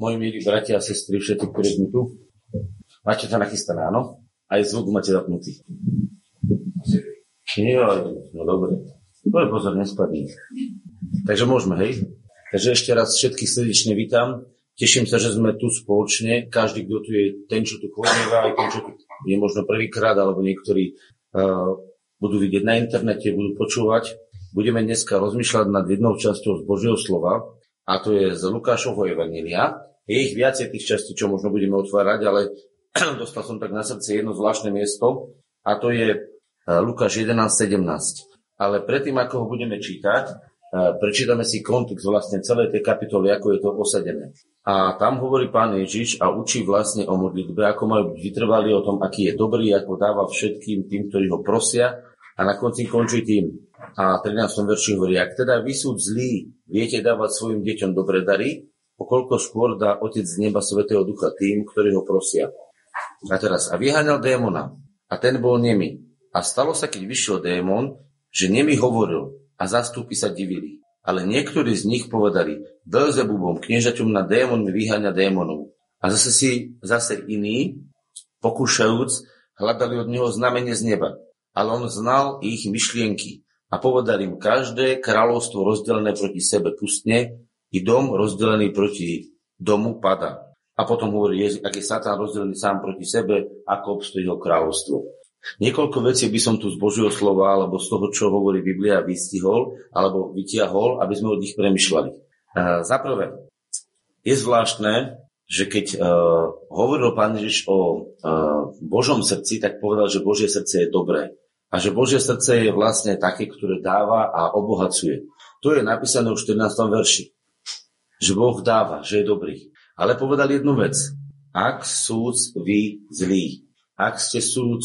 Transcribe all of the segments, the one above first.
Moji milí bratia a sestry, všetci, ktorí sme tu, máte to nachystané, áno? Aj zvuk máte zapnutý. Jo, no dobre. Dobre, pozor, nespadí. Takže môžeme, hej? Takže ešte raz všetkých srdečne vítam. Teším sa, že sme tu spoločne. Každý, kto tu je, ten, čo tu chodíva, aj ten, čo tu je možno prvýkrát, alebo niektorí uh, budú vidieť na internete, budú počúvať. Budeme dneska rozmýšľať nad jednou časťou z Božieho slova, a to je z Lukášovho Evanília. Je ich viacej tých častí, čo možno budeme otvárať, ale dostal som tak na srdce jedno zvláštne miesto a to je e, Lukáš 11.17. Ale predtým, ako ho budeme čítať, e, prečítame si kontext vlastne celej tej kapitoly, ako je to osadené. A tam hovorí pán Ježiš a učí vlastne o modlitbe, ako majú byť vytrvalí o tom, aký je dobrý, ako dáva všetkým tým, ktorí ho prosia a na konci končí tým. A 13. verši hovorí, ak teda vy sú zlí, viete dávať svojim deťom dobré dary, okolko skôr dá Otec z neba Svetého Ducha tým, ktorí ho prosia. A teraz, a vyháňal démona, a ten bol nemi. A stalo sa, keď vyšiel démon, že nemi hovoril a zastupy sa divili. Ale niektorí z nich povedali, Belzebubom, kniežaťom na démon mi vyháňa démonov. A zase si, zase iní, pokúšajúc, hľadali od neho znamenie z neba. Ale on znal ich myšlienky a povedal im, každé kráľovstvo rozdelené proti sebe pustne i dom rozdelený proti domu pada. A potom hovorí, ak je Satan rozdelený sám proti sebe, ako obstojí jeho kráľovstvo. Niekoľko vecí by som tu z Božieho slova alebo z toho, čo hovorí Biblia, vystihol alebo vytiahol, aby sme od nich premyšľali. Uh, za prvé, je zvláštne, že keď uh, hovoril pán Ježiš o uh, Božom srdci, tak povedal, že Božie srdce je dobré. A že Božie srdce je vlastne také, ktoré dáva a obohacuje. To je napísané v 14. verši že Boh dáva, že je dobrý. Ale povedal jednu vec. Ak sú vy zlí, ak ste súd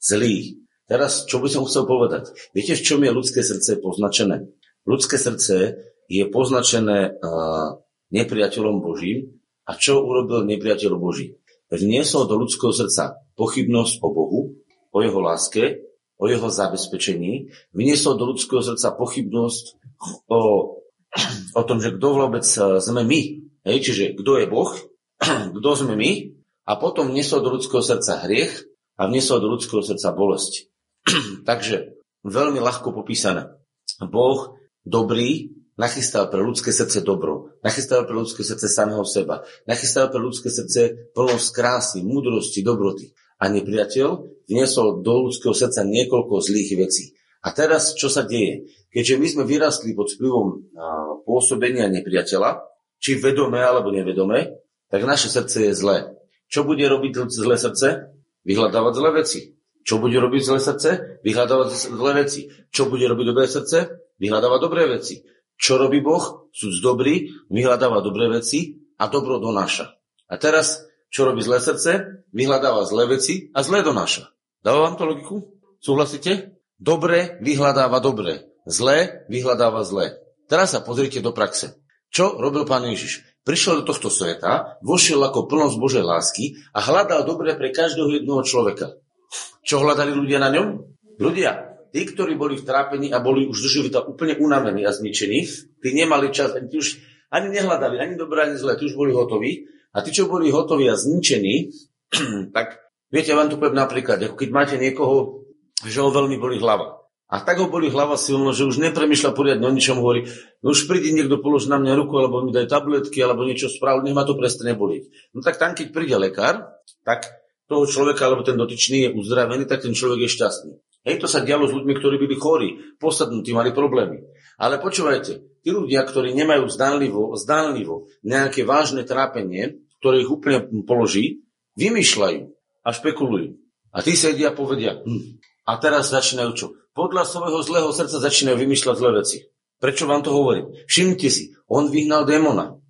zlí, teraz čo by som chcel povedať? Viete, v čom je ľudské srdce poznačené? Ľudské srdce je poznačené uh, nepriateľom Božím. A čo urobil nepriateľ Boží? Vniesol do ľudského srdca pochybnosť o Bohu, o jeho láske, o jeho zabezpečení. Vniesol do ľudského srdca pochybnosť o o tom, že kto vôbec e, sme my, hej, čiže kto je Boh, kto sme my, a potom vniesol do ľudského srdca hriech a vniesol do ľudského srdca bolesť. Takže veľmi ľahko popísané. Boh dobrý nachystal pre ľudské srdce dobro, nachystal pre ľudské srdce samého seba, nachystal pre ľudské srdce plnosť krásy, múdrosti, dobroty. A nepriateľ vniesol do ľudského srdca niekoľko zlých vecí. A teraz, čo sa deje? Keďže my sme vyrastli pod vplyvom pôsobenia nepriateľa, či vedomé alebo nevedomé, tak naše srdce je zlé. Čo bude robiť zlé srdce? Vyhľadávať zlé veci. Čo bude robiť zlé srdce? Vyhľadávať zlé veci. Čo bude robiť dobré srdce? Vyhľadávať dobré veci. Čo robí Boh? Súd dobrý, vyhľadáva dobré veci a dobro donáša. A teraz, čo robí zlé srdce? Vyhľadáva zlé veci a zlé donáša. Dáva vám to logiku? Súhlasíte? Dobre vyhľadáva dobre. Zlé vyhľadáva zlé. Teraz sa pozrite do praxe. Čo robil pán Ježiš? Prišiel do tohto sveta, vošiel ako plnosť Božej lásky a hľadal dobre pre každého jedného človeka. Čo hľadali ľudia na ňom? Ľudia, tí, ktorí boli v trápení a boli už do života úplne unavení a zničení, tí nemali čas, tí už ani nehľadali, ani dobré, ani zlé, tí už boli hotoví. A tí, čo boli hotoví a zničení, tak viete, vám tu poviem napríklad, ako keď máte niekoho, že ho veľmi boli hlava. A tak ho boli hlava silno, že už nepremýšľa poriadne o ničom, hovorí, no už príde niekto polož na mňa ruku, alebo mi daj tabletky, alebo niečo sprav, nech ma to prestane boliť. No tak tam, keď príde lekár, tak toho človeka, alebo ten dotyčný je uzdravený, tak ten človek je šťastný. Hej, to sa dialo s ľuďmi, ktorí byli chorí, posadnutí, mali problémy. Ale počúvajte, tí ľudia, ktorí nemajú zdánlivo, zdánlivo nejaké vážne trápenie, ktoré ich úplne položí, vymýšľajú a špekulujú. A tí sedia a povedia, hm, a teraz začínajú čo? Podľa svojho zlého srdca začínajú vymýšľať zlé veci. Prečo vám to hovorím? Všimnite si, on vyhnal démona,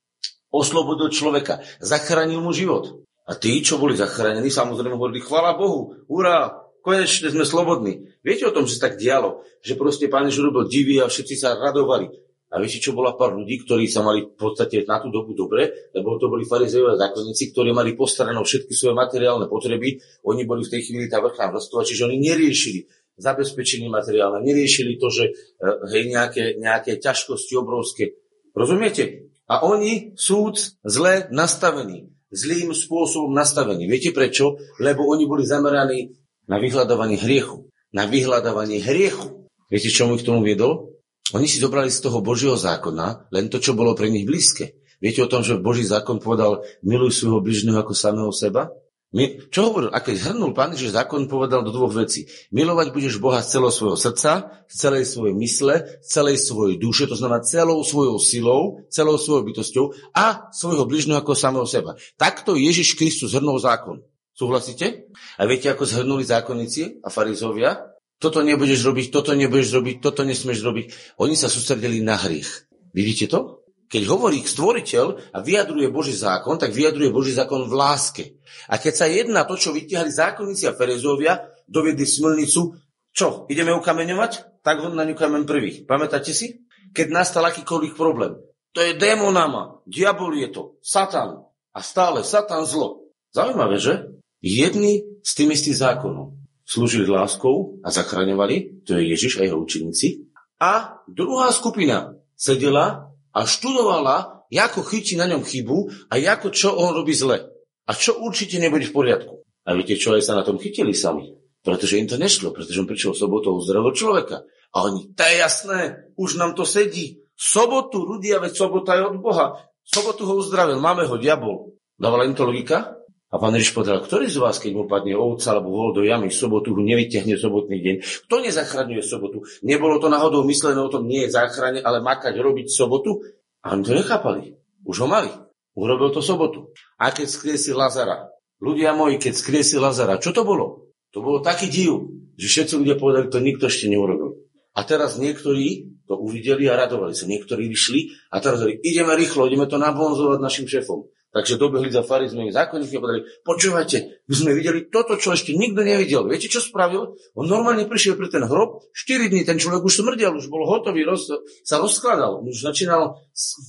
oslobodil človeka, zachránil mu život. A tí, čo boli zachránení, samozrejme hovorili, chvála Bohu, hurá, konečne sme slobodní. Viete o tom, že sa tak dialo, že proste pán Ježiš robil divy a všetci sa radovali. A viete, čo bola pár ľudí, ktorí sa mali v podstate na tú dobu dobre, lebo to boli farizejové zákonníci, ktorí mali postarané všetky svoje materiálne potreby. Oni boli v tej chvíli tá vrchná vrstva, čiže oni neriešili zabezpečenie materiálne, neriešili to, že eh, hej, nejaké, nejaké ťažkosti obrovské. Rozumiete? A oni sú zle nastavení, zlým spôsobom nastavení. Viete prečo? Lebo oni boli zameraní na vyhľadávanie hriechu. Na vyhľadávanie hriechu. Viete, čo mu k tomu viedol? Oni si zobrali z toho Božieho zákona len to, čo bolo pre nich blízke. Viete o tom, že Boží zákon povedal, miluj svojho bližného ako samého seba? My, čo hovoril? A keď zhrnul pán že zákon povedal do dvoch vecí. Milovať budeš Boha z celého svojho srdca, z celej svojej mysle, z celej svojej duše, to znamená celou svojou silou, celou svojou bytosťou a svojho bližného ako samého seba. Takto Ježiš Kristus zhrnul zákon. Súhlasíte? A viete, ako zhrnuli zákonníci a farizovia? Toto nebudeš robiť, toto nebudeš robiť, toto nesmieš robiť. Oni sa sústredili na hriech. Vidíte to? Keď hovorí stvoriteľ a vyjadruje Boží zákon, tak vyjadruje Boží zákon v láske. A keď sa jedná to, čo vytiahli zákonníci a ferezovia, dovedli smlnicu, čo, ideme ukameňovať? Tak ho na ňu kamen prvý. Pamätáte si? Keď nastal akýkoľvek problém. To je démonama, diabol je to, satan. A stále satan zlo. Zaujímavé, že? Jedni s tým istým zákonom slúžili láskou a zachraňovali, to je Ježiš a jeho učeníci. A druhá skupina sedela a študovala, ako chytí na ňom chybu a ako čo on robí zle. A čo určite nebude v poriadku. A viete, čo aj sa na tom chytili sami? Pretože im to nešlo, pretože on prišiel sobotu a uzdravil človeka. A oni, to je jasné, už nám to sedí. Sobotu, ľudia, veď sobota je od Boha. Sobotu ho uzdravil, máme ho, diabol. Dávala im to logika? A pán Ježiš povedal, ktorý z vás, keď mu padne ovca alebo vol do jamy sobotu, ho nevyťahne sobotný deň? Kto nezachraňuje sobotu? Nebolo to náhodou myslené o tom, nie je záchrane, ale makať, robiť sobotu? A oni to nechápali. Už ho mali. Urobil to sobotu. A keď skriesil Lazara, ľudia moji, keď skriesil Lazara, čo to bolo? To bolo taký div, že všetci ľudia povedali, to nikto ešte neurobil. A teraz niektorí to uvideli a radovali sa. Niektorí vyšli a teraz hovorili, ideme rýchlo, ideme to nabonzovať našim šéfom. Takže dobehli za farizmi zákonníky a povedali, počúvajte, my sme videli toto, čo ešte nikto nevidel. Viete, čo spravil? On normálne prišiel pre ten hrob, 4 dní ten človek už smrdel, už bol hotový, roz, sa rozkladal, už začínal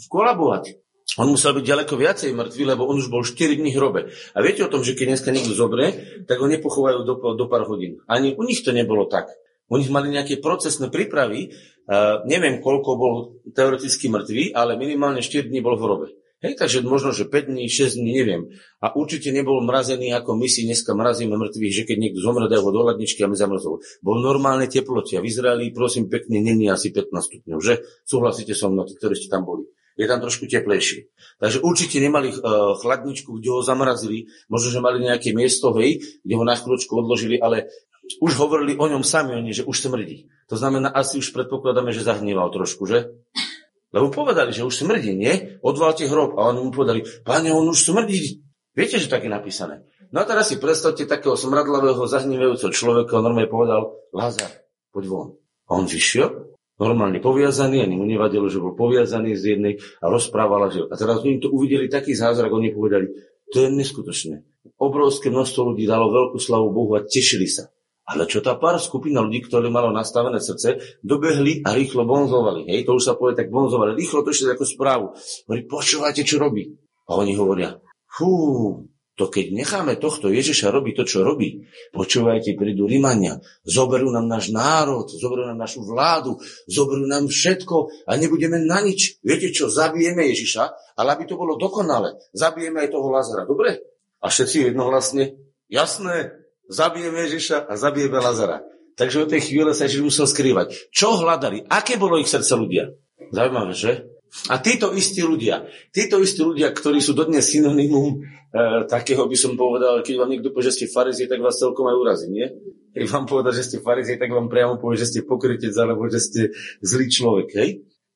kolabovať. On musel byť ďaleko viacej mŕtvý, lebo on už bol 4 dní hrobe. A viete o tom, že keď dneska niekto zobrie, tak ho nepochovajú do, do pár hodín. Ani u nich to nebolo tak. U nich mali nejaké procesné prípravy, uh, neviem, koľko bol teoreticky mŕtvý, ale minimálne 4 dní bol v hrobe. Hej, takže možno, že 5 dní, 6 dní, neviem. A určite nebol mrazený, ako my si dneska mrazíme mŕtvych, že keď niekto zomre, ho do ladničky a my zamrzol. Bol normálne teplote. A v Izraeli, prosím, pekne, není asi 15 stupňov, že? Súhlasíte so mnou, tí, ktorí ste tam boli. Je tam trošku teplejšie. Takže určite nemali uh, chladničku, kde ho zamrazili. Možno, že mali nejaké miesto, hej, kde ho na chvíľočku odložili, ale už hovorili o ňom sami oni, že už smrdí. To znamená, asi už predpokladáme, že zahníval trošku, že? Lebo povedali, že už smrdí, nie? Odvalte hrob. A oni mu povedali, páne, on už smrdí. Viete, že tak je napísané. No a teraz si predstavte takého smradlavého, zahnívajúceho človeka, on normálne povedal, Lázar, poď von. A on vyšiel, normálne poviazaný, ani mu nevadilo, že bol poviazaný z jednej a rozprávala, že... A teraz oni to uvideli taký zázrak, oni povedali, to je neskutočné. Obrovské množstvo ľudí dalo veľkú slavu Bohu a tešili sa. Ale čo tá pár skupina ľudí, ktorí malo nastavené srdce, dobehli a rýchlo bonzovali. Hej, to už sa povie tak bonzovali. Rýchlo to ešte ako správu. Hovorí, počúvajte, čo robí. A oni hovoria, fú, to keď necháme tohto Ježiša robiť to, čo robí, počúvajte, prídu Rimania, zoberú nám náš národ, zoberú nám našu vládu, zoberú nám všetko a nebudeme na nič. Viete čo, zabijeme Ježiša, ale aby to bolo dokonale, zabijeme aj toho Lazara. Dobre? A všetci jednohlasne, jasné, zabijeme Ježiša a zabijeme Lazara. Takže od tej chvíle sa Ježiš musel skrývať. Čo hľadali? Aké bolo ich srdce ľudia? Zaujímavé, že? A títo istí ľudia, títo istí ľudia, ktorí sú dodnes synonymum e, takého by som povedal, keď vám niekto povie, že ste farizie, tak vás celkom aj urazí, nie? Keď vám povedal, že ste farizie, tak vám priamo povie, že ste pokrytec, alebo že ste zlý človek, hej?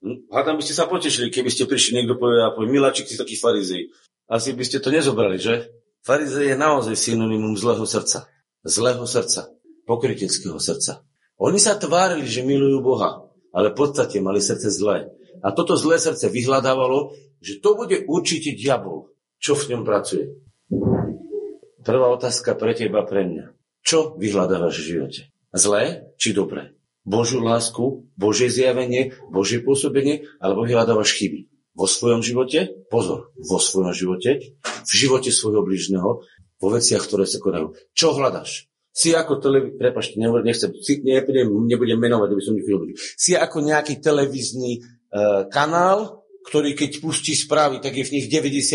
Hm? Hádam by ste sa potešili, keby ste prišli niekto povie a povie, miláčik, si taký farizej. Asi by ste to nezobrali, že? Farizej je naozaj synonymum zlého srdca zlého srdca, pokryteckého srdca. Oni sa tvárili, že milujú Boha, ale v podstate mali srdce zlé. A toto zlé srdce vyhľadávalo, že to bude určite diabol. Čo v ňom pracuje? Prvá otázka pre teba, pre mňa. Čo vyhľadávaš v živote? Zlé či dobré? Božiu lásku, Božie zjavenie, Božie pôsobenie, alebo vyhľadávaš chyby? Vo svojom živote? Pozor, vo svojom živote, v živote svojho bližného, vo veciach, ktoré sa konajú. Čo hľadaš? Si ako televízny, prepašte, nechcem, si, nebudem, nebudem menovať, aby som ľudí. Si ako nejaký televízny uh, kanál, ktorý keď pustí správy, tak je v nich 99%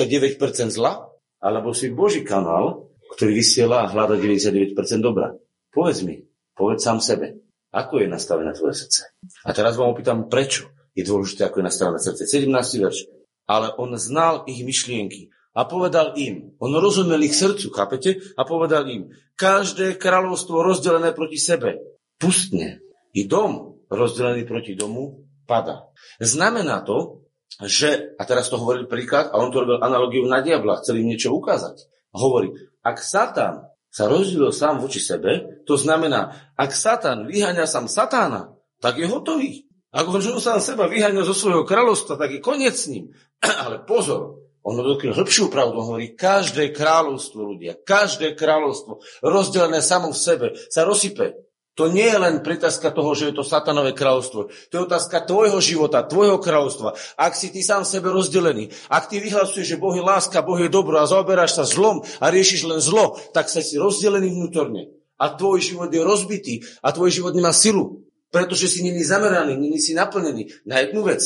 zla? Alebo si Boží kanál, ktorý vysiela a hľada 99% dobra? Povedz mi, povedz sám sebe, ako je nastavené tvoje srdce. A teraz vám opýtam, prečo je dôležité, ako je nastavené srdce. 17. verš. Ale on znal ich myšlienky a povedal im, on rozumel ich srdcu, chápete? A povedal im, každé kráľovstvo rozdelené proti sebe pustne i dom rozdelený proti domu pada. Znamená to, že, a teraz to hovoril príklad, a on to robil analogiu na diabla, chcel im niečo ukázať. Hovorí, ak Satan sa rozdelil sám voči sebe, to znamená, ak Satan vyháňa sám Satána, tak je hotový. Ak on sám seba vyháňa zo svojho kráľovstva, tak je koniec s ním. Ale pozor, on odkryl hĺbšiu pravdu, on hovorí, každé kráľovstvo ľudia, každé kráľovstvo rozdelené samo v sebe sa rozsype. To nie je len pritázka toho, že je to satanové kráľovstvo. To je otázka tvojho života, tvojho kráľovstva. Ak si ty sám sebe rozdelený, ak ty vyhlasuješ, že Boh je láska, Boh je dobro a zaoberáš sa zlom a riešiš len zlo, tak sa si rozdelený vnútorne. A tvoj život je rozbitý a tvoj život nemá silu, pretože si není zameraný, není si naplnený na jednu vec.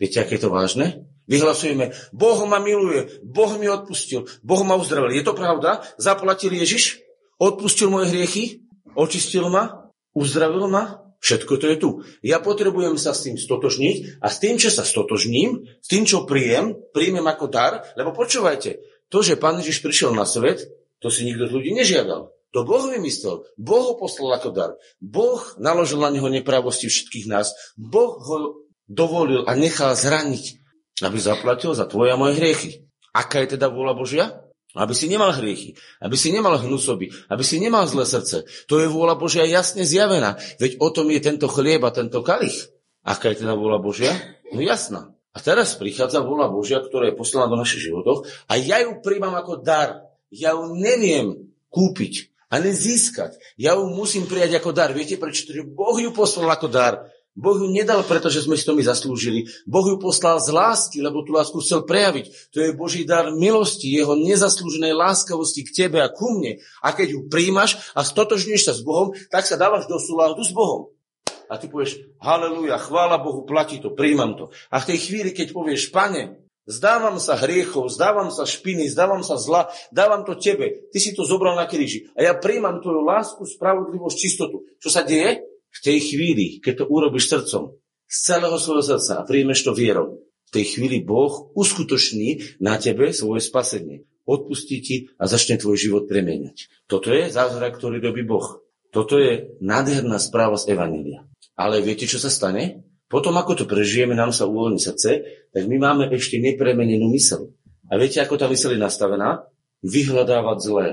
Viete, aké je to vážne? Vyhlasujeme, Boh ma miluje, Boh mi odpustil, Boh ma uzdravil. Je to pravda? Zaplatil Ježiš? Odpustil moje hriechy? Očistil ma? Uzdravil ma? Všetko to je tu. Ja potrebujem sa s tým stotožniť a s tým, čo sa stotožním, s tým, čo príjem, príjmem ako dar, lebo počúvajte, to, že Pán Ježiš prišiel na svet, to si nikto z ľudí nežiadal. To Boh vymyslel. Boh ho poslal ako dar. Boh naložil na neho nepravosti všetkých nás. Boh ho dovolil a nechal zraniť, aby zaplatil za tvoje a moje hriechy. Aká je teda vôľa Božia? Aby si nemal hriechy, aby si nemal hnusoby, aby si nemal zlé srdce. To je vôľa Božia jasne zjavená. Veď o tom je tento chlieb a tento kalich. Aká je teda vôľa Božia? No jasná. A teraz prichádza vôľa Božia, ktorá je poslaná do našich životoch a ja ju príjmam ako dar. Ja ju neviem kúpiť a nezískať. Ja ju musím prijať ako dar. Viete prečo? Boh ju poslal ako dar. Boh ju nedal, pretože sme si to my zaslúžili. Boh ju poslal z lásky, lebo tú lásku chcel prejaviť. To je Boží dar milosti, jeho nezaslúženej láskavosti k tebe a ku mne. A keď ju príjmaš a stotožňuješ sa s Bohom, tak sa dávaš do súladu s Bohom. A ty povieš, haleluja, chvála Bohu, platí to, príjmam to. A v tej chvíli, keď povieš, pane, zdávam sa hriechov, zdávam sa špiny, zdávam sa zla, dávam to tebe, ty si to zobral na kríži. A ja príjmam tvoju lásku, spravodlivosť, čistotu. Čo sa deje? V tej chvíli, keď to urobíš srdcom, z celého svojho srdca a príjmeš to vierou, v tej chvíli Boh uskutoční na tebe svoje spasenie. Odpustí ti a začne tvoj život premieňať. Toto je zázrak, ktorý robí Boh. Toto je nádherná správa z Evanília. Ale viete, čo sa stane? Potom, ako to prežijeme, nám sa uvoľní srdce, tak my máme ešte nepremenenú mysel. A viete, ako tá mysel je nastavená? Vyhľadávať zlé.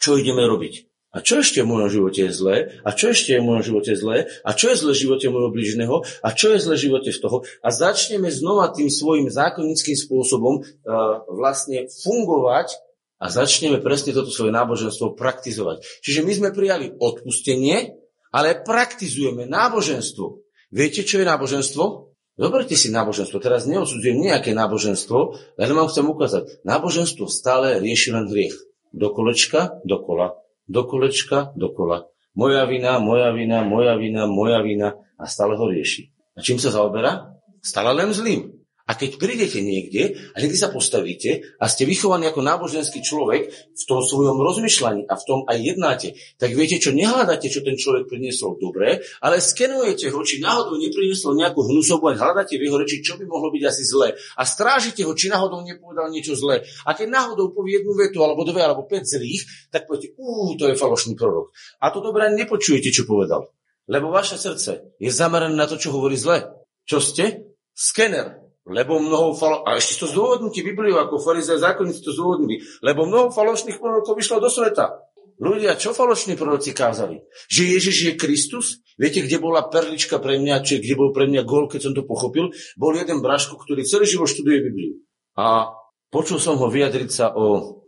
Čo ideme robiť? A čo ešte v mojom živote je zlé? A čo ešte je v mojom živote zlé? A čo je zlé v živote môjho blížneho? A čo je zlé v živote v toho? A začneme znova tým svojim zákonickým spôsobom uh, vlastne fungovať a začneme presne toto svoje náboženstvo praktizovať. Čiže my sme prijali odpustenie, ale praktizujeme náboženstvo. Viete, čo je náboženstvo? Zoberte si náboženstvo. Teraz neodsudzujem nejaké náboženstvo, len vám chcem ukázať. Náboženstvo stále rieši len hriech. Do kolečka, dokola do kolečka, dokola. Moja vina, moja vina, moja vina, moja vina a stále ho rieši. A čím sa zaoberá? Stále len zlým. A keď prídete niekde a niekde sa postavíte a ste vychovaní ako náboženský človek v tom svojom rozmýšľaní a v tom aj jednáte, tak viete, čo nehľadáte, čo ten človek priniesol dobré, ale skenujete ho, či náhodou nepriniesol nejakú hnusobu a hľadáte v jeho reči, čo by mohlo byť asi zlé. A strážite ho, či náhodou nepovedal niečo zlé. A keď náhodou povie jednu vetu, alebo dve, alebo päť zlých, tak poviete, ú, to je falošný prorok. A to dobré nepočujete, čo povedal. Lebo vaše srdce je zamerané na to, čo hovorí zle. Čo ste? Skener lebo mnoho falo... A ešte to zdôvodnite Bibliu, ako farizej zákonníci to zdôvodnili. Lebo mnoho falošných prorokov vyšlo do sveta. Ľudia, čo falošní proroci kázali? Že Ježiš je Kristus? Viete, kde bola perlička pre mňa, či kde bol pre mňa gol, keď som to pochopil? Bol jeden braško, ktorý celý život študuje Bibliu. A počul som ho vyjadriť sa o...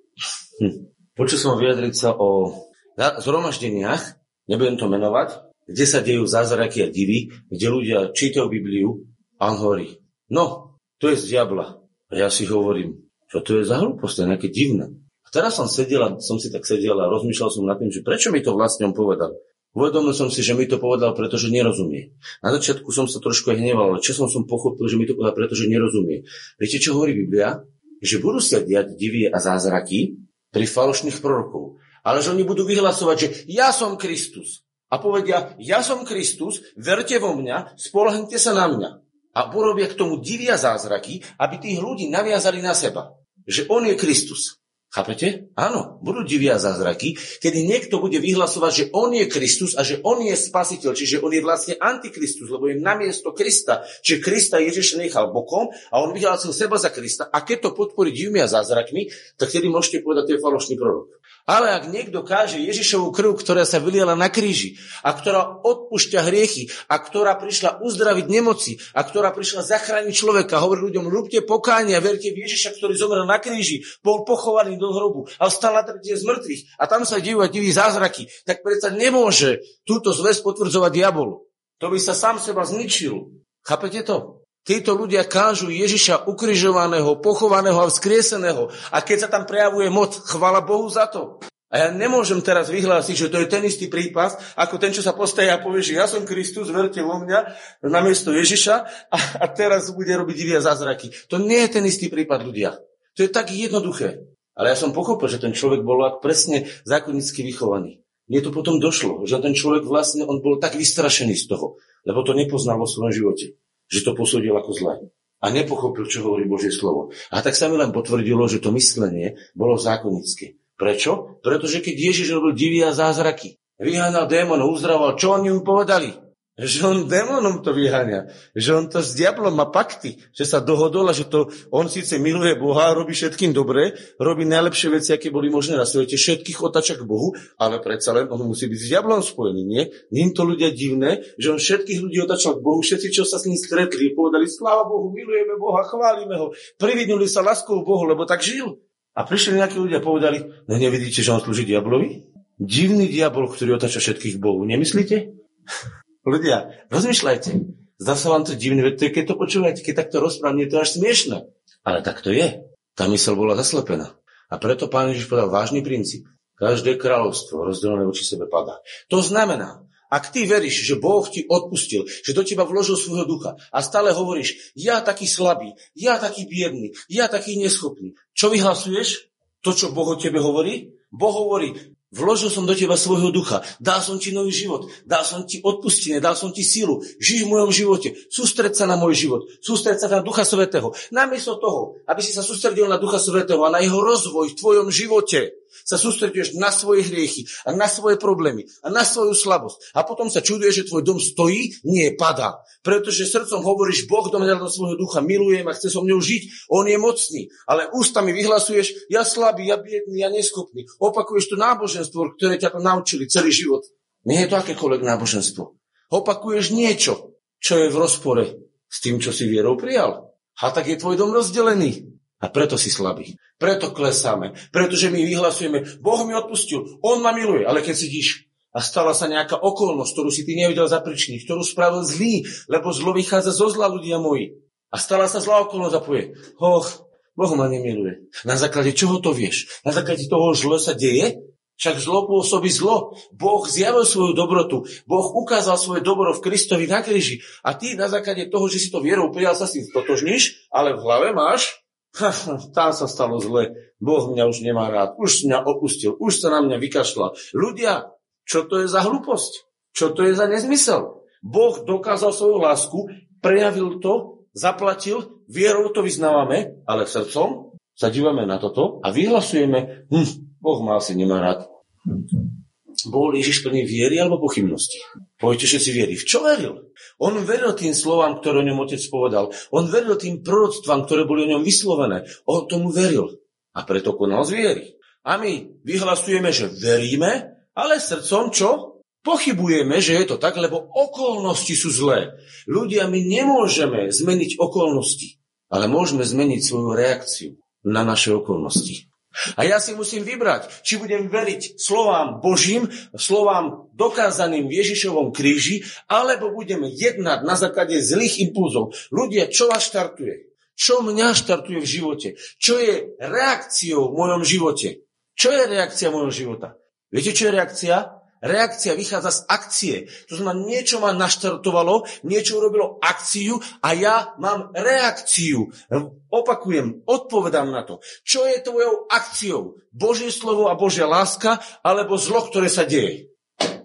Hm. Počul som ho vyjadriť sa o zhromaždeniach, nebudem to menovať, kde sa dejú zázraky a divy, kde ľudia čítajú Bibliu a on hovorí, no, to je z diabla. A ja si hovorím, čo to je za hlúposť, nejaké divné. A teraz som sedel a som si tak sedel a rozmýšľal som nad tým, že prečo mi to vlastne on povedal. Uvedomil som si, že mi to povedal, pretože nerozumie. Na začiatku som sa trošku hneval, ale časom som pochopil, že mi to povedal, pretože nerozumie. Viete, čo hovorí Biblia? Že budú sa diať divie a zázraky pri falošných prorokov. Ale že oni budú vyhlasovať, že ja som Kristus. A povedia, ja som Kristus, verte vo mňa, spolahnite sa na mňa. A urobia k tomu divia zázraky, aby tých ľudí naviazali na seba. Že on je Kristus. Chápete? Áno, budú divia zázraky, kedy niekto bude vyhlasovať, že on je Kristus a že on je spasiteľ, čiže on je vlastne antikristus, lebo je namiesto Krista. Čiže Krista Ježiš nechal bokom a on vyhlásil seba za Krista. A keď to podporí divými zázrakmi, tak vtedy môžete povedať, to je falošný prorok. Ale ak niekto káže Ježišovú krv, ktorá sa vyliala na kríži a ktorá odpúšťa hriechy a ktorá prišla uzdraviť nemoci a ktorá prišla zachrániť človeka, hovorí ľuďom, rúbte pokánie a verte v Ježiša, ktorý zomrel na kríži, bol pochovaný do hrobu a vstal na tretie z mŕtvych a tam sa dejú a diví zázraky, tak predsa nemôže túto zväz potvrdzovať diabol. To by sa sám seba zničil. Chápete to? Títo ľudia kážu Ježiša ukrižovaného, pochovaného a vzkrieseného. A keď sa tam prejavuje moc, chvala Bohu za to. A ja nemôžem teraz vyhlásiť, že to je ten istý prípad, ako ten, čo sa postaví a povie, že ja som Kristus, verte vo mňa, na miesto Ježiša a, a teraz bude robiť divia zázraky. To nie je ten istý prípad ľudia. To je tak jednoduché. Ale ja som pochopil, že ten človek bol ak presne zákonnicky vychovaný. Mne to potom došlo, že ten človek vlastne, on bol tak vystrašený z toho, lebo to nepoznal vo svojom živote že to posúdil ako zlé. A nepochopil, čo hovorí Božie slovo. A tak sa mi len potvrdilo, že to myslenie bolo zákonické. Prečo? Pretože keď Ježiš robil divy a zázraky, vyhánal démonov, uzdravoval, čo oni mu povedali? Že on démonom to vyháňa. Že on to s diablom má pakty. Že sa dohodol a že to on síce miluje Boha, robí všetkým dobre, robí najlepšie veci, aké boli možné na svete, všetkých otača k Bohu, ale predsa len on musí byť s diablom spojený, nie? Nie to ľudia divné, že on všetkých ľudí otačal k Bohu, všetci, čo sa s ním stretli, povedali, sláva Bohu, milujeme Boha, chválime ho, prividnuli sa láskou Bohu, lebo tak žil. A prišli nejakí ľudia a povedali, no nevidíte, že on slúži diablovi? Divný diabol, ktorý otača všetkých Bohu, nemyslíte? Ľudia, rozmýšľajte. Zdá sa vám to divné, veď keď to počúvate, keď takto rozprávam, je to až smiešne. Ale tak to je. Tá mysel bola zaslepená. A preto pán Ježiš povedal vážny princíp. Každé kráľovstvo rozdelené voči sebe padá. To znamená, ak ty veríš, že Boh ti odpustil, že do teba vložil svojho ducha a stále hovoríš, ja taký slabý, ja taký biedný, ja taký neschopný, čo vyhlasuješ? To, čo Boh o tebe hovorí? Boh hovorí, Vložil som do teba svojho ducha, dal som ti nový život, dal som ti odpustenie, dal som ti sílu. Žij v mojom živote, sústred sa na môj život, sústred sa na Ducha Svetého. Namiesto toho, aby si sa sústredil na Ducha Svetého a na jeho rozvoj v tvojom živote, sa sústreduješ na svoje hriechy a na svoje problémy a na svoju slabosť. A potom sa čuduješ, že tvoj dom stojí, nie padá. Pretože srdcom hovoríš, Boh do mňa do svojho ducha, milujem a chce so mňou žiť, on je mocný. Ale ústami vyhlasuješ, ja slabý, ja biedný, ja neschopný. Opakuješ to náboženstvo, ktoré ťa to naučili celý život. Nie je to akékoľvek náboženstvo. Opakuješ niečo, čo je v rozpore s tým, čo si vierou prijal. A tak je tvoj dom rozdelený. A preto si slabý. Preto klesáme. Pretože my vyhlasujeme, Boh mi odpustil, On ma miluje. Ale keď sidíš a stala sa nejaká okolnosť, ktorú si ty nevedel zapričniť, ktorú spravil zlý, lebo zlo vychádza zo zla ľudia moji. A stala sa zlá okolnosť a povie, hoch, Boh ma nemiluje. Na základe čoho to vieš? Na základe toho zlo sa deje? Však zlo pôsobí zlo. Boh zjavil svoju dobrotu. Boh ukázal svoje dobro v Kristovi na kríži. A ty na základe toho, že si to vierou prijal, sa s tým stotožníš, ale v hlave máš tam sa stalo zle. Boh mňa už nemá rád. Už mňa opustil. Už sa na mňa vykašľal. Ľudia, čo to je za hlúposť? Čo to je za nezmysel? Boh dokázal svoju lásku, prejavil to, zaplatil, vierou to vyznávame, ale srdcom sa dívame na toto a vyhlasujeme, hm, Boh ma asi nemá rád. Bol Ježiš plný viery alebo pochybnosti? Poviete, že si vierí. V čo veril? On veril tým slovám, ktoré o ňom otec povedal. On veril tým proroctvám, ktoré boli o ňom vyslovené. On tomu veril. A preto konal z viery. A my vyhlasujeme, že veríme, ale srdcom čo? Pochybujeme, že je to tak, lebo okolnosti sú zlé. Ľudia, my nemôžeme zmeniť okolnosti, ale môžeme zmeniť svoju reakciu na naše okolnosti. A ja si musím vybrať, či budem veriť slovám Božím, slovám dokázaným v Ježišovom kríži, alebo budem jednať na základe zlých impulzov. Ľudia, čo vás štartuje? Čo mňa štartuje v živote? Čo je reakciou v mojom živote? Čo je reakcia mojho života? Viete, čo je reakcia? Reakcia vychádza z akcie. To znamená, niečo ma naštartovalo, niečo urobilo akciu a ja mám reakciu. Opakujem, odpovedám na to. Čo je tvojou akciou? Božie slovo a Božia láska alebo zlo, ktoré sa deje?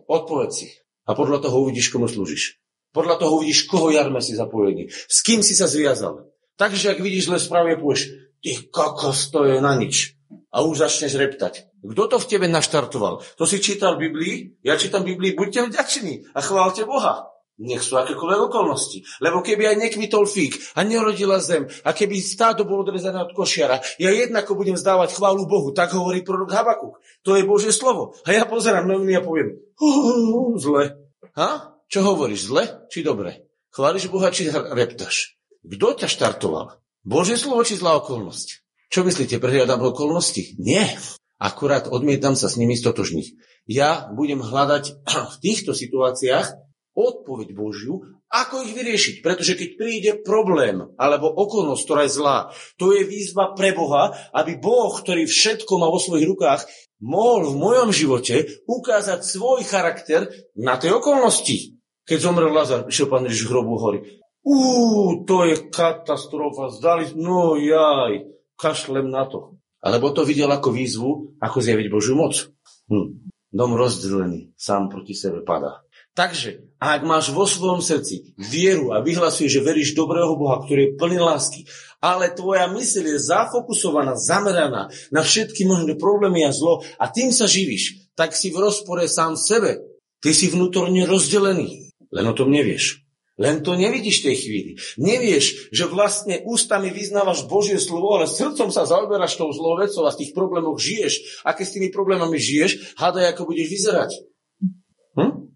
Odpovedz si. A podľa toho uvidíš, komu slúžiš. Podľa toho uvidíš, koho jarme si zapojený. S kým si sa zviazal. Takže, ak vidíš zle správne, povieš, ty kokos, to je na nič. A už začneš reptať. Kto to v tebe naštartoval? To si čítal v Biblii? Ja čítam Biblii, buďte vďační a chválte Boha. Nech sú akékoľvek okolnosti. Lebo keby aj nekvitol fík a nerodila zem a keby stádo bolo odrezané od košiara, ja jednako budem zdávať chválu Bohu. Tak hovorí prorok Habakuk. To je Božie slovo. A ja pozerám noviny a poviem, zle. Ha? Čo hovoríš, zle či dobre? Chváliš Boha či reptaš? Kto ťa štartoval? Božie slovo či zlá okolnosť? Čo myslíte, prehľadám okolnosti? Nie. Akurát odmietam sa s nimi stotožniť. Ja budem hľadať v týchto situáciách odpoveď Božiu, ako ich vyriešiť. Pretože keď príde problém alebo okolnosť, ktorá je zlá, to je výzva pre Boha, aby Boh, ktorý všetko má vo svojich rukách, mohol v mojom živote ukázať svoj charakter na tej okolnosti. Keď zomrel Lazar, išiel pán Ježiš hrobu hory. Uú, to je katastrofa, zdali, no jaj, kašlem na to. Alebo to videl ako výzvu, ako zjaviť Božiu moc. Hm. Dom rozdelený, sám proti sebe padá. Takže, ak máš vo svojom srdci vieru a vyhlasuješ, že veríš dobrého Boha, ktorý je plný lásky, ale tvoja myseľ je zafokusovaná, zameraná na všetky možné problémy a zlo a tým sa živíš, tak si v rozpore sám sebe. Ty si vnútorne rozdelený. Len o tom nevieš. Len to nevidíš v tej chvíli. Nevieš, že vlastne ústami vyznávaš Božie slovo, ale srdcom sa zaoberáš tou zlou vecou a z tých problémov žiješ. A keď s tými problémami žiješ, hádaj, ako budeš vyzerať. Hm?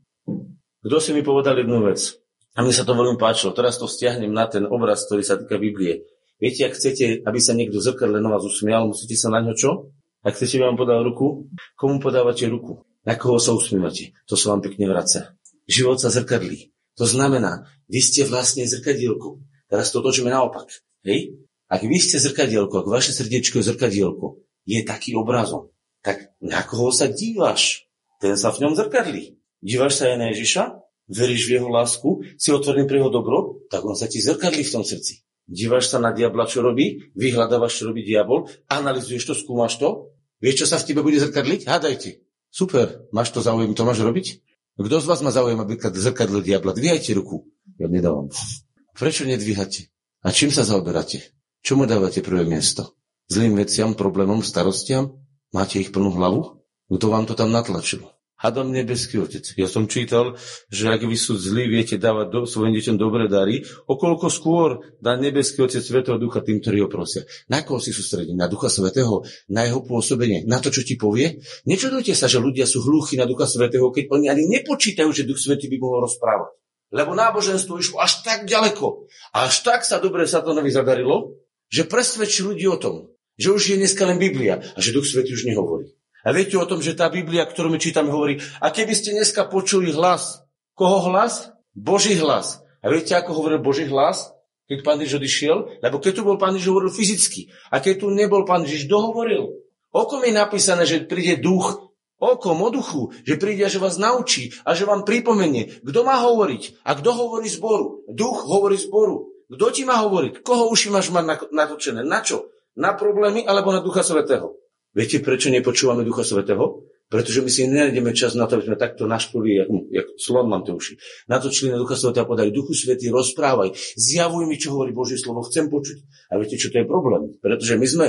Kto si mi povedal jednu vec? A mne sa to veľmi páčilo. Teraz to stiahnem na ten obraz, ktorý sa týka Biblie. Viete, ak chcete, aby sa niekto zrkadle na vás usmial, musíte sa na ňo čo? Ak chcete, aby vám podal ruku, komu podávate ruku? Na koho sa usmievate? To sa vám pekne vracia. Život sa zrkadlí. To znamená, vy ste vlastne zrkadielko. Teraz to točíme naopak. Hej? Ak vy ste zrkadielko, ak vaše srdiečko je zrkadielko, je taký obrazom, tak na koho sa díváš? Ten sa v ňom zrkadlí. Díváš sa aj na Ježiša? Veríš v jeho lásku? Si otvorený pre jeho dobro? Tak on sa ti zrkadlí v tom srdci. Díváš sa na diabla, čo robí? Vyhľadávaš, čo robí diabol? Analizuješ to, skúmaš to? Vieš, čo sa v tebe bude zrkadliť? Hádajte. Super, máš to záujem, to máš robiť? Kto z vás má záujem, aby zrkadlo diabla? Dvíhajte ruku. Ja nedávam. Prečo nedvíhate? A čím sa zaoberáte? Čo mu dávate prvé miesto? Zlým veciam, problémom, starostiam? Máte ich plnú hlavu? Kto vám to tam natlačil? Hadom nebeský otec. Ja som čítal, že ak vy sú zlí, viete dávať do, svojim deťom dobré dary, okolko skôr dá nebeský otec Svetého Ducha tým, ktorí ho prosia. Na koho si sústredí? Na Ducha Svetého? Na jeho pôsobenie? Na to, čo ti povie? Nečudujte sa, že ľudia sú hluchí na Ducha Svetého, keď oni ani nepočítajú, že Duch Svetý by mohol rozprávať. Lebo náboženstvo išlo až tak ďaleko. A až tak sa dobre Satanovi zadarilo, že presvedčí ľudí o tom, že už je dneska len Biblia a že Duch Svetý už nehovorí. A viete o tom, že tá Biblia, ktorú my čítame, hovorí, a keby ste dneska počuli hlas, koho hlas? Boží hlas. A viete, ako hovoril Boží hlas, keď pán Ježiš odišiel? Lebo keď tu bol pán Ježiš, hovoril fyzicky. A keď tu nebol pán Ježiš, dohovoril. O kom je napísané, že príde duch, o kom, o duchu, že príde a že vás naučí a že vám pripomenie, kto má hovoriť a kto hovorí zboru. Duch hovorí zboru. Kto ti má hovoriť? Koho uši máš mať natočené? Na čo? Na problémy alebo na Ducha Svetého? Viete, prečo nepočúvame Ducha Svetého? Pretože my si nenájdeme čas na to, aby sme takto našpuli, jak, jak slon mám to uši. Natočili na Ducha Svetého a povedali, Duchu Svetý, rozprávaj, zjavuj mi, čo hovorí Božie slovo, chcem počuť. A viete, čo to je problém? Pretože my sme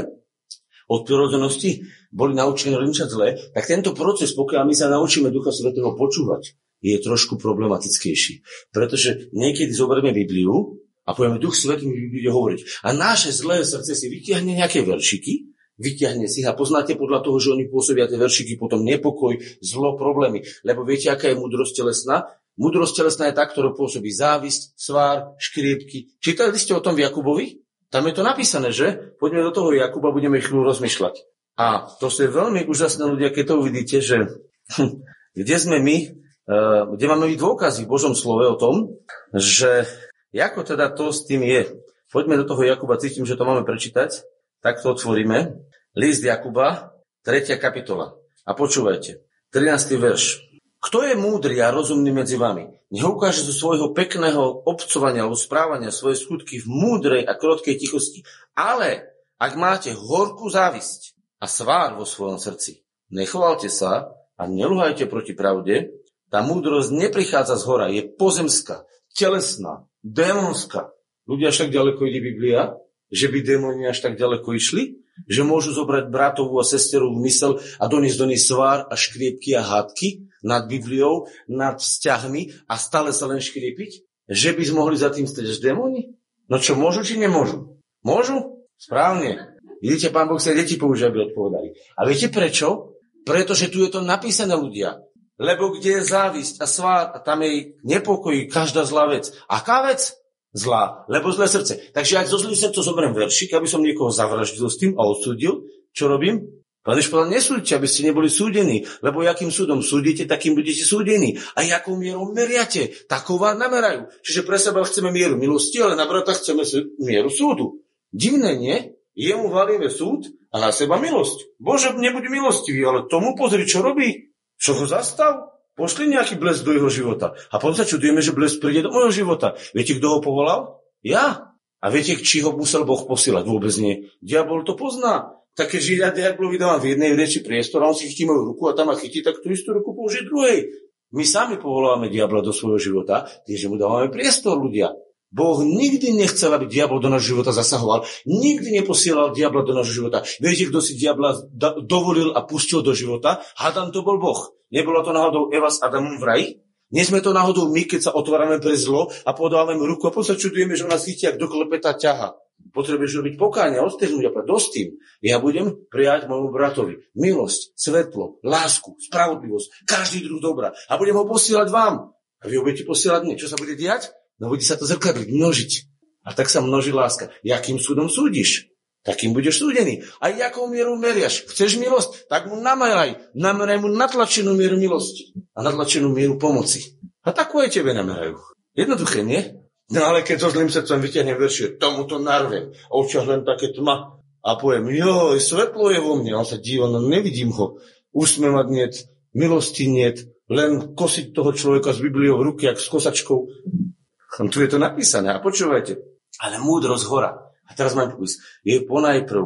od prirodzenosti boli naučení rinčať zle, tak tento proces, pokiaľ my sa naučíme Ducha Svetého počúvať, je trošku problematickejší. Pretože niekedy zoberieme Bibliu a povieme, Duch Svetý mi bude hovoriť. A naše zlé srdce si vytiahne nejaké veršiky vyťahne si a poznáte podľa toho, že oni pôsobia tie veršiky potom nepokoj, zlo, problémy. Lebo viete, aká je múdrosť telesná? Múdrosť telesná je tá, ktorá pôsobí závisť, svár, škriepky. Čítali ste o tom v Jakubovi? Tam je to napísané, že? Poďme do toho Jakuba, budeme chvíľu rozmýšľať. A to sú veľmi úžasné ľudia, keď to uvidíte, že kde sme my, eh, kde máme dôkazy v Božom slove o tom, že ako teda to s tým je. Poďme do toho Jakuba, cítim, že to máme prečítať. Tak to otvoríme. List Jakuba, 3. kapitola. A počúvajte, 13. verš. Kto je múdry a rozumný medzi vami? Nech ukáže zo svojho pekného obcovania alebo správania svoje skutky v múdrej a krotkej tichosti. Ale ak máte horkú závisť a svár vo svojom srdci, nechovalte sa a neluhajte proti pravde, tá múdrosť neprichádza z hora, je pozemská, telesná, démonská. Ľudia však ďaleko ide Biblia, že by démoni až tak ďaleko išli, že môžu zobrať bratovú a sesterovú mysel a doniesť do nej svár a škriepky a hádky, nad Bibliou, nad vzťahmi a stále sa len škriepiť? Že by mohli za tým stať démoni? No čo, môžu či nemôžu? Môžu? Správne. Vidíte, pán Boh sa deti používa, aby odpovedali. A viete prečo? Pretože tu je to napísané ľudia. Lebo kde je závisť a svár a tam jej nepokojí každá zlá vec. Aká vec? Zlá. Lebo zlé srdce. Takže ak zo zlým srdcom zoberiem veršik, aby som niekoho zavraždil s tým a odsudil, čo robím? Pán Ježiš povedal, nesúďte, aby ste neboli súdení, lebo jakým súdom súdite, takým budete súdení. A jakou mierou meriate, takou vám namerajú. Čiže pre seba chceme mieru milosti, ale na brata chceme mieru súdu. Divné, nie? Jemu valíme súd a na seba milosť. Bože, nebuď milostivý, ale tomu pozri, čo robí. Čo ho zastav? Pošli nejaký blesk do jeho života. A potom sa čudujeme, že blesk príde do môjho života. Viete, kto ho povolal? Ja. A viete, či ho musel Boh posielať? Vôbec nie. Diabol to pozná. Tak keď Židia diablovi dávam v jednej reči priestor a on si chytí moju ruku a tam ma chytí, tak tú istú ruku použije druhej. My sami povolávame diabla do svojho života, tým, že mu dávame priestor ľudia. Boh nikdy nechcel, aby diabol do nášho života zasahoval. Nikdy neposielal diabla do nášho života. Viete, kto si diabla dovolil a pustil do života? Hadam to bol Boh. Nebolo to náhodou Eva s Adamom v raji? Nie sme to náhodou my, keď sa otvárame pre zlo a podávame ruku a potom sa čudujeme, že nás chytí, ak do klepeta ťaha. Potrebuješ robiť pokáňa, odstehnúť a dosť tým. Ja budem prijať môjmu bratovi milosť, svetlo, lásku, spravodlivosť, každý druh dobra. A budem ho posielať vám. A vy ho budete posielať mne. Čo sa bude diať? No bude sa to zrkadliť, množiť. A tak sa množí láska. Jakým súdom súdiš? Takým budeš súdený. A jakou mieru meriaš? Chceš milosť? Tak mu nameraj. Nameraj mu natlačenú mieru milosti. A natlačenú mieru pomoci. A takú aj tebe namerajú. Jednoduché, nie? No ale keď so zlým srdcom vyťahnem veršie, tomu to narvem. A očiach len také tma. A poviem, joj, svetlo je vo mne. On sa díva, no nevidím ho. Usmevať niet, milosti niet, len kosiť toho človeka s Bibliou v ruke, jak s kosačkou. Tu je to napísané. A počúvajte. Ale múdrosť hora. A teraz mám povedať, je ponajprv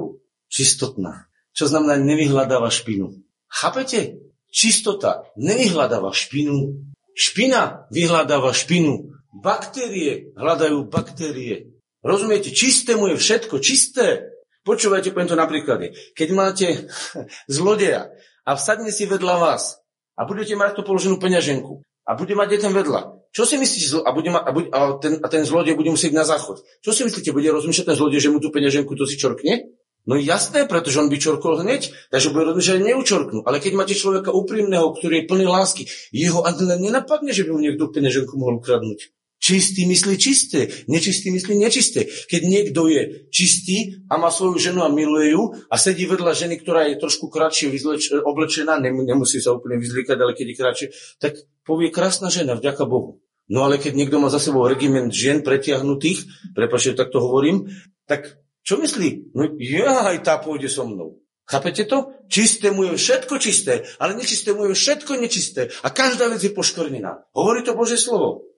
čistotná. Čo znamená nevyhľadáva špinu. Chápete? Čistota nevyhľadáva špinu. Špina vyhľadáva špinu. Baktérie hľadajú baktérie. Rozumiete? Čistému je všetko čisté. Počúvajte, poviem to napríklad. Keď máte zlodeja a vsadne si vedľa vás a budete mať to položenú peňaženku a bude mať jeden vedľa, čo si myslíte, a, bude ma, a, bude, a, ten, a ten zlodej bude musieť na záchod. Čo si myslíte, bude rozmýšľať ten zlodej, že mu tú peňaženku to si čorkne? No jasné, pretože on by čorkol hneď, takže bude rozmýšľať, že neučorknú. Ale keď máte človeka úprimného, ktorý je plný lásky, jeho ani nenapadne, že by mu niekto peňaženku mohol ukradnúť. Čistý myslí čisté, nečistý myslí nečisté. Keď niekto je čistý a má svoju ženu a miluje ju a sedí vedľa ženy, ktorá je trošku kratšie vyzleč, oblečená, nemusí sa úplne vyzliekať, ale keď je kratšie, tak povie krásna žena, vďaka Bohu. No ale keď niekto má za sebou regiment žien pretiahnutých, prepáčte, tak to hovorím, tak čo myslí? No ja aj tá pôjde so mnou. Chápete to? Čistému je všetko čisté, ale nečistému je všetko nečisté. A každá vec je poškvrnená. Hovorí to Bože slovo.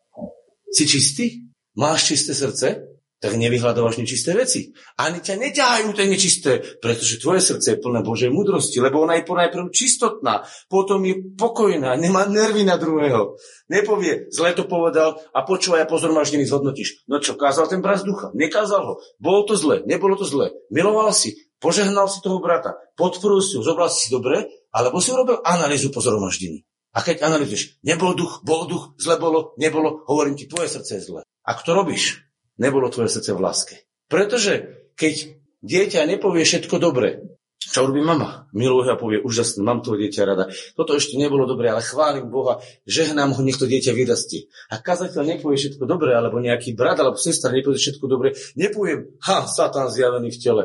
Si čistý? Máš čisté srdce? Tak nevyhľadávaš nečisté veci. Ani ťa neťahajú tie nečisté, pretože tvoje srdce je plné Božej múdrosti, lebo ona je ponajprv čistotná, potom je pokojná, nemá nervy na druhého. Nepovie, zle to povedal a počúvaj a pozormaždený zhodnotíš. No čo, kázal ten brat ducha? Nekázal ho. Bolo to zle, nebolo to zle. Miloval si, požehnal si toho brata, podporil si ho, zobral si dobre, alebo si urobil analýzu pozoromaždení. A keď analýzuješ, nebol duch, bol duch, zle bolo, nebolo, hovorím ti, tvoje srdce je zle. Ak to robíš, nebolo tvoje srdce v láske. Pretože keď dieťa nepovie všetko dobre, čo robí mama? Miluje a povie, úžasné, mám toho dieťa rada. Toto ešte nebolo dobre, ale chválim Boha, žehnám ho, nech to dieťa vyrastie. A kazateľ nepovie všetko dobre, alebo nejaký brat alebo sestra nepovie všetko dobre, nepoviem, ha, Satan zjavený v tele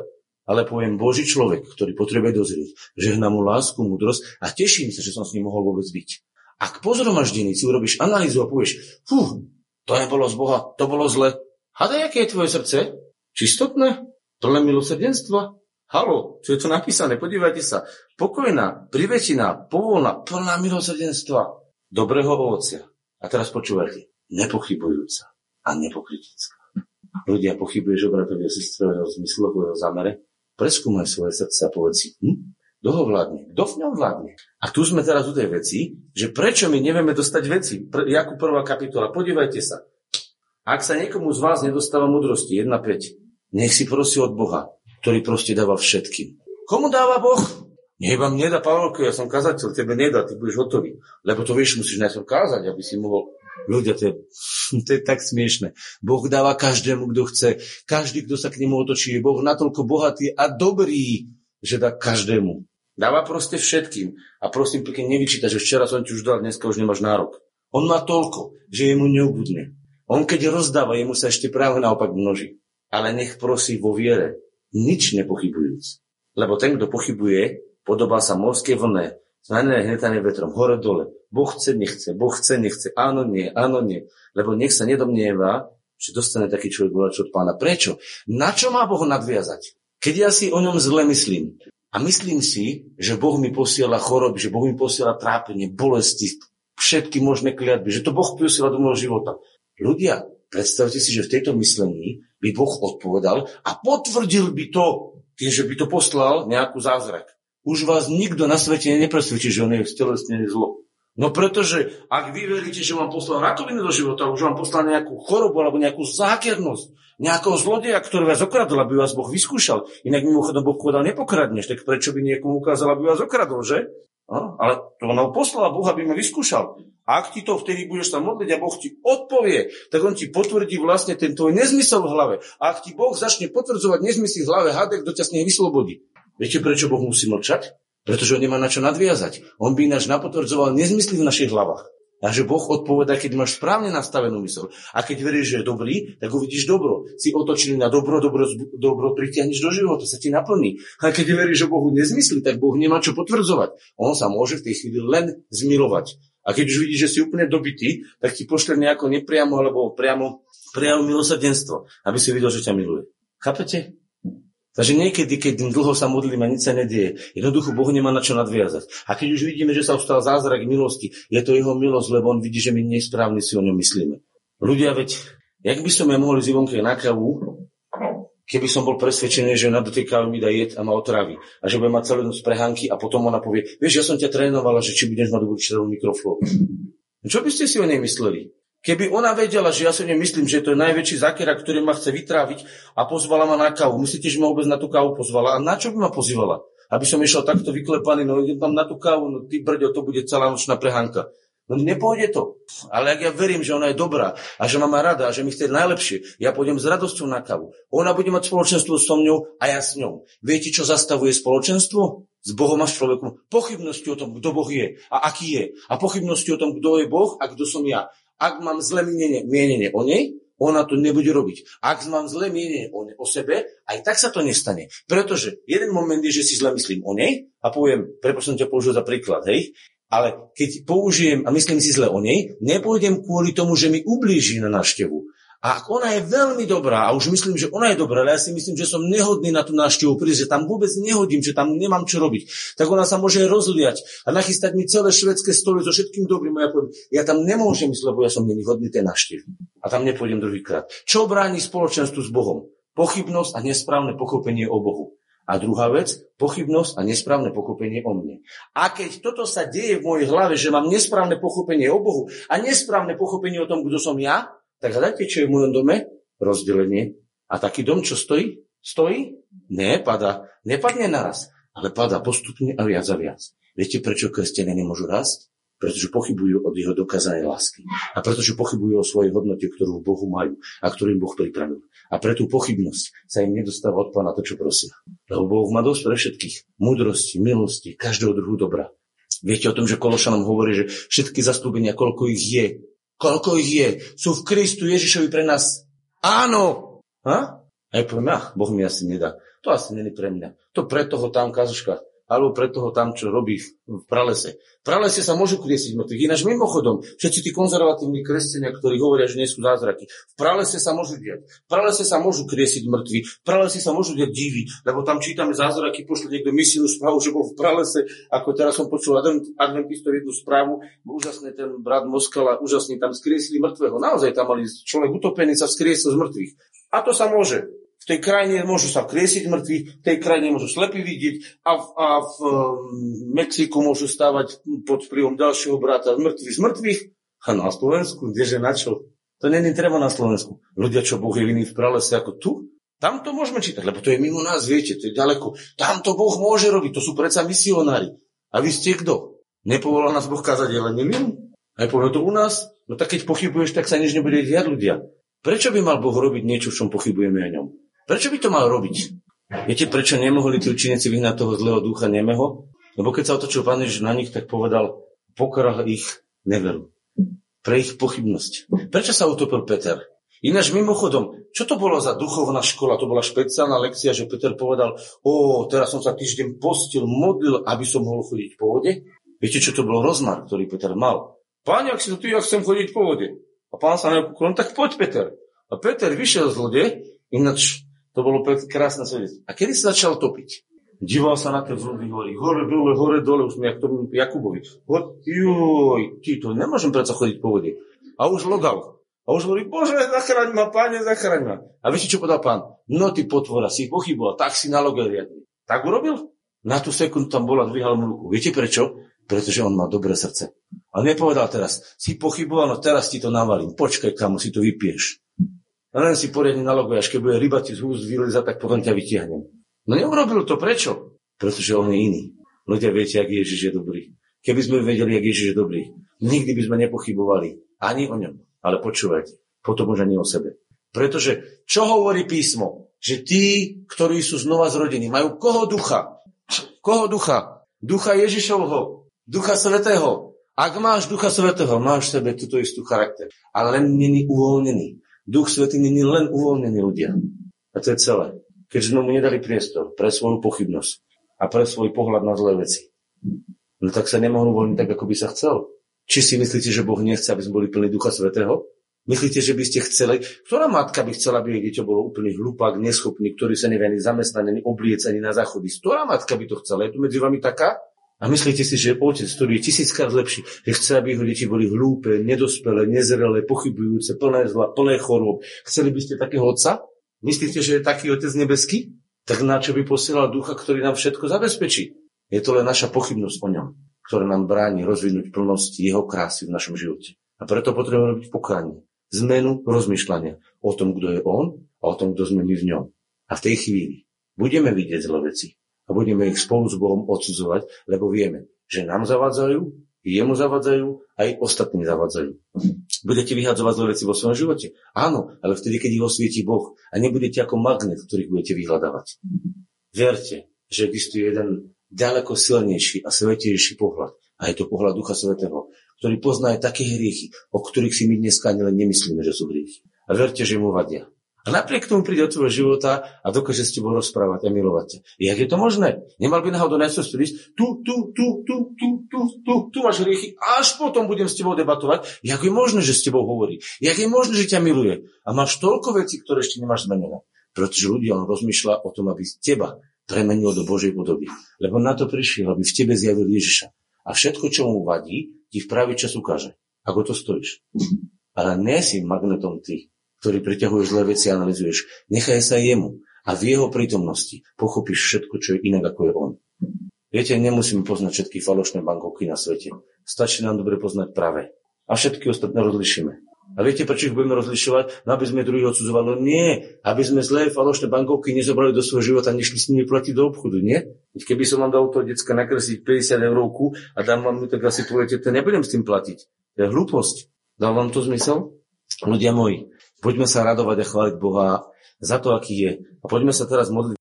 ale poviem Boží človek, ktorý potrebuje dozrieť, žehná mu lásku, múdrosť a teším sa, že som s ním mohol vôbec byť. Ak pozoromaždení si urobíš analýzu a povieš, fú, to nebolo z Boha, to bolo zle. Hádaj, aké je tvoje srdce? Čistotné? Plné milosrdenstva? Halo, čo je to napísané? Podívajte sa. Pokojná, privečiná, povolná, plná milosrdenstva. dobrého ovocia. A teraz počúvajte, nepochybujúca a nepokritická. Ľudia pochybuješ o bratovi a sestre o zmysloch, o zamere? Preskúmaj svoje srdce a povedz si, hm? Kto ho vládne? Kto v ňom vládne? A tu sme teraz u tej veci, že prečo my nevieme dostať veci? Jakú prvá kapitola? Podívajte sa. Ak sa niekomu z vás nedostáva mudrosti, 1.5, nech si prosí od Boha, ktorý proste dáva všetkým. Komu dáva Boh? Nie vám nedá, Pavelko, ja som kazateľ, tebe nedá, ty budeš hotový. Lebo to vieš, musíš najprv kázať, aby si mohol... Ľudia, to je, to je tak smiešne. Boh dáva každému, kto chce. Každý, kto sa k nemu otočí, je Boh natoľko bohatý a dobrý, že dá každému. Dáva proste všetkým. A prosím, pekne nevyčíta, že včera som ti už dal, dneska už nemáš nárok. On má toľko, že je mu neobudne. On keď rozdáva, jemu sa ešte práve naopak množí. Ale nech prosí vo viere, nič nepochybujúc. Lebo ten, kto pochybuje, Podobá sa morské vlne, znané hnetané vetrom, hore dole. Boh chce, nechce, Boh chce, nechce, áno, nie, áno, nie. Lebo nech sa nedomnieva, že dostane taký človek volač od pána. Prečo? Na čo má Boh nadviazať? Keď ja si o ňom zle myslím a myslím si, že Boh mi posiela choroby, že Boh mi posiela trápenie, bolesti, všetky možné kliatby, že to Boh posiela do môjho života. Ľudia, predstavte si, že v tejto myslení by Boh odpovedal a potvrdil by to, tým, že by to poslal nejakú zázrak už vás nikto na svete nepresvedčí, že on je stelesnený zlo. No pretože ak vy veríte, že vám poslal rakovinu do života, už vám poslal nejakú chorobu alebo nejakú zákernosť, nejakého zlodeja, ktorý vás okradol, aby vás Boh vyskúšal. Inak mimochodom Boh povedal, nepokradneš, tak prečo by niekomu ukázal, aby vás okradol, že? No, ale to on poslal Boh, aby ma vyskúšal. A ak ti to vtedy budeš sa modliť a Boh ti odpovie, tak on ti potvrdí vlastne ten tvoj nezmysel v hlave. A ak ti Boh začne potvrdzovať nezmysel v hlave, hadek, kto ťa z nej vyslobodí. Viete, prečo Boh musí mlčať? Pretože on nemá na čo nadviazať. On by ináč napotvrdzoval nezmysly v našich hlavách. A že Boh odpoveda, keď máš správne nastavenú mysel. A keď veríš, že je dobrý, tak uvidíš dobro. Si otočený na dobro, dobro, dobro pritiahneš do života, sa ti naplní. A keď veríš, že Bohu nezmyslí, tak Boh nemá čo potvrdzovať. On sa môže v tej chvíli len zmilovať. A keď už vidíš, že si úplne dobitý, tak ti pošle nejako nepriamo alebo priamo priamo milosrdenstvo, aby si videl, že ťa miluje. Chápete? Takže niekedy, keď dlho sa modlíme nič sa nedieje, jednoducho Boh nemá na čo nadviazať. A keď už vidíme, že sa ustal zázrak milosti, je to jeho milosť, lebo on vidí, že my nesprávne si o ňom myslíme. Ľudia, veď, jak by som ja mohol ísť Ivonke na kavu, keby som bol presvedčený, že na do tej kávy mi dá jed a ma otraví. A že bude mať celú noc prehánky a potom ona povie, vieš, ja som ťa trénovala, že či budeš mať dobrú červenú mikrofónu. Čo by ste si o nej mysleli? Keby ona vedela, že ja si nemyslím, že to je najväčší zakera, ktorý ma chce vytráviť a pozvala ma na kávu. Myslíte, že ma vôbec na tú kávu pozvala? A na čo by ma pozývala? Aby som išiel takto vyklepaný, no idem tam na tú kávu, no ty brďo, to bude celá nočná prehánka. No nepôjde to. Ale ak ja verím, že ona je dobrá a že ma má rada a že mi chce najlepšie, ja pôjdem s radosťou na kávu. Ona bude mať spoločenstvo so mňou a ja s ňou. Viete, čo zastavuje spoločenstvo? S Bohom a s človekom. Pochybnosti o tom, kto Boh je a aký je. A pochybnosti o tom, kto je Boh a kto som ja. Ak mám zlé mienenie, mienenie o nej, ona to nebude robiť. Ak mám zlé mienenie o, ne, o sebe, aj tak sa to nestane. Pretože jeden moment je, že si zle myslím o nej a poviem, prepočtom ťa použil za príklad, hej, ale keď použijem a myslím si zle o nej, nepôjdem kvôli tomu, že mi ublíži na návštevu. A ak ona je veľmi dobrá, a už myslím, že ona je dobrá, ale ja si myslím, že som nehodný na tú návštevu prísť, že tam vôbec nehodím, že tam nemám čo robiť, tak ona sa môže rozliať a nachystať mi celé švedské stoly so všetkým dobrým. A ja poviem, ja tam nemôžem ísť, lebo ja som není hodný tej. A tam nepôjdem druhýkrát. Čo bráni spoločenstvu s Bohom? Pochybnosť a nesprávne pochopenie o Bohu. A druhá vec, pochybnosť a nesprávne pochopenie o mne. A keď toto sa deje v mojej hlave, že mám nesprávne pochopenie o Bohu a nesprávne pochopenie o tom, kto som ja, tak hľadajte, čo je v mojom dome? Rozdelenie. A taký dom, čo stojí? Stojí? Ne, pada. Nepadne naraz, ale pada postupne a viac a viac. Viete, prečo kresťania nemôžu rásť? Pretože pochybujú od jeho dokázanej lásky. A pretože pochybujú o svojej hodnote, ktorú v Bohu majú a ktorú im Boh pripravil. A pre tú pochybnosť sa im nedostáva od Pána to, čo prosia. Lebo Boh má dosť pre všetkých. Múdrosti, milosti, každého druhu dobra. Viete o tom, že Kološanom hovorí, že všetky zastúbenia, koľko ich je, Koľko ich je? Sú v Kristu Ježišovi pre nás. Áno. A ja poviem, ach, Boh mi asi nedá. To asi není pre mňa. To pre toho tam kazuška. Alebo pre toho tam, čo robí v pralese. V pralese sa môžu kriesiť mŕtvych. Ináč mimochodom, všetci tí konzervatívni kresťania, ktorí hovoria, že nie sú zázraky, v pralese sa môžu diať. V pralese sa môžu kriesiť mŕtvi. V pralese sa môžu diať divy, lebo tam čítame zázraky, pošle niekto misijnú správu, že bol v pralese, ako teraz som počul adventistov jednu správu, úžasne ten brat Moskala, úžasne tam skriesili mŕtvého. Naozaj tam mali človek utopený, sa skriesil z mŕtvych. A to sa môže v tej krajine môžu sa kriesiť mŕtvi, v tej krajine môžu slepí vidieť a v, a v um, Mexiku môžu stávať pod vplyvom ďalšieho brata mŕtvych z mŕtvych. A na Slovensku, kdeže na čo? To není treba na Slovensku. Ľudia, čo Boh je iný v pralese ako tu, tam to môžeme čítať, lebo to je mimo nás, viete, to je ďaleko. Tam to Boh môže robiť, to sú predsa misionári. A vy ste kto? Nepovolal nás Boh kázať evanelium? Aj poviem to u nás? No tak keď pochybuješ, tak sa nič nebude diať ľudia. Prečo by mal Boh robiť niečo, v čom pochybujeme o ňom? Prečo by to mal robiť? Viete, prečo nemohli tí učeníci vyhnať toho zlého ducha nemeho? Lebo keď sa otočil Pán Ježiš na nich, tak povedal, pokorah ich neveru. Pre ich pochybnosť. Prečo sa utopil Peter? Ináč mimochodom, čo to bolo za duchovná škola? To bola špeciálna lekcia, že Peter povedal, o, teraz som sa týždeň postil, modlil, aby som mohol chodiť po vode. Viete, čo to bol rozmar, ktorý Peter mal? Páne, ak si to ja chcem chodiť po vode. A pán sa nepokúril, tak poď Peter. A Peter vyšiel z lode, ináč to bolo krásne svedectvo. A kedy sa začal topiť? Díval sa na ten vlny, hovorí, hore, dole, hore, dole, už mi jak tomu Jakubovi. Joj, ty to nemôžem predsa chodiť po vode. A už logal. A už hovorí, Bože, zachraň ma, páne, zachraň ma. A viete, čo povedal pán? No ty potvora, si pochyboval, tak si nalogel riadne. Tak urobil? Na tú sekundu tam bola, dvíhal mu ruku. Viete prečo? Pretože on má dobré srdce. A nepovedal teraz, si pochyboval, no teraz ti to navalím. Počkaj, kamo, si to vypieš. Len si poriadne naloguje, až keď bude ryba ti z úst vylezať, tak potom ťa vytiahnem. No neurobil to, prečo? Pretože on je iný. Ľudia viete, ak Ježiš je dobrý. Keby sme vedeli, ak Ježiš je dobrý, nikdy by sme nepochybovali ani o ňom. Ale počúvajte, potom už ani o sebe. Pretože čo hovorí písmo? Že tí, ktorí sú znova zrodení, majú koho ducha? Koho ducha? Ducha Ježišovho, ducha Svetého. Ak máš ducha Svetého, máš v sebe túto istú charakter. Ale len není uvoľnený. Duch Svetý není len uvoľnený ľudia. A to je celé. Keďže sme mu nedali priestor pre svoju pochybnosť a pre svoj pohľad na zlé veci. No tak sa nemohol uvoľniť tak, ako by sa chcel. Či si myslíte, že Boh nechce, aby sme boli plní Ducha Svetého? Myslíte, že by ste chceli? Ktorá matka by chcela, aby jej dieťa bolo úplný hlupák, neschopný, ktorý sa nevie ani zamestnať, ani obliecť, ani na záchody? Ktorá matka by to chcela? Je tu medzi vami taká? A myslíte si, že otec, ktorý je tisíckrát lepší, že chce, aby jeho deti boli hlúpe, nedospelé, nezrelé, pochybujúce, plné zla, plné chorôb. Chceli by ste takého otca? Myslíte, že je taký otec nebeský? Tak na čo by posielal ducha, ktorý nám všetko zabezpečí? Je to len naša pochybnosť o ňom, ktorá nám bráni rozvinúť plnosť jeho krásy v našom živote. A preto potrebujeme robiť pokánie, zmenu rozmýšľania o tom, kto je on a o tom, kto sme my v ňom. A v tej chvíli budeme vidieť zlé veci, a budeme ich spolu s Bohom odsudzovať, lebo vieme, že nám zavadzajú, jemu zavadzajú, aj ostatní zavadzajú. Budete vyhadzovať zlé veci vo svojom živote? Áno, ale vtedy, keď ich osvieti Boh a nebudete ako magnet, ktorých budete vyhľadávať. Verte, že existuje jeden ďaleko silnejší a svetejší pohľad. A je to pohľad Ducha Svetého, ktorý pozná aj také hriechy, o ktorých si my dneska ani len nemyslíme, že sú hriechy. A verte, že mu vadia. A napriek tomu príde do tvojho života a dokáže s tebou rozprávať a milovať ťa. Jak je to možné? Nemal by náhodou najskôr prísť, tu, tu, tu, tu, tu, tu, tu, tu máš hriechy, až potom budem s tebou debatovať. Jak je možné, že s tebou hovorí? Jak je možné, že ťa miluje? A máš toľko vecí, ktoré ešte nemáš zmenené. Pretože ľudia on rozmýšľa o tom, aby teba premenil do Božej podoby. Lebo na to prišiel, aby v tebe zjavil Ježiša. A všetko, čo mu vadí, ti v pravý čas ukáže. Ako to stojíš. Ale nie si magnetom ty, ktorý priťahuje zlé veci a analizuješ. Nechaj sa jemu a v jeho prítomnosti pochopíš všetko, čo je inak, ako je on. Viete, nemusíme poznať všetky falošné bankovky na svete. Stačí nám dobre poznať práve. A všetky ostatné rozlišíme. A viete, prečo ich budeme rozlišovať? No, aby sme druhých odsudzovali. No nie, aby sme zlé falošné bankovky nezobrali do svojho života, nešli s nimi platiť do obchodu, nie? Keby som vám dal toho decka nakresliť 50 eurovku a dám vám to, tak asi poviete, to nebudem s tým platiť. To je hlúposť. Dal vám to zmysel? Ľudia moji, Poďme sa radovať a chváliť Boha za to, aký je. A poďme sa teraz modliť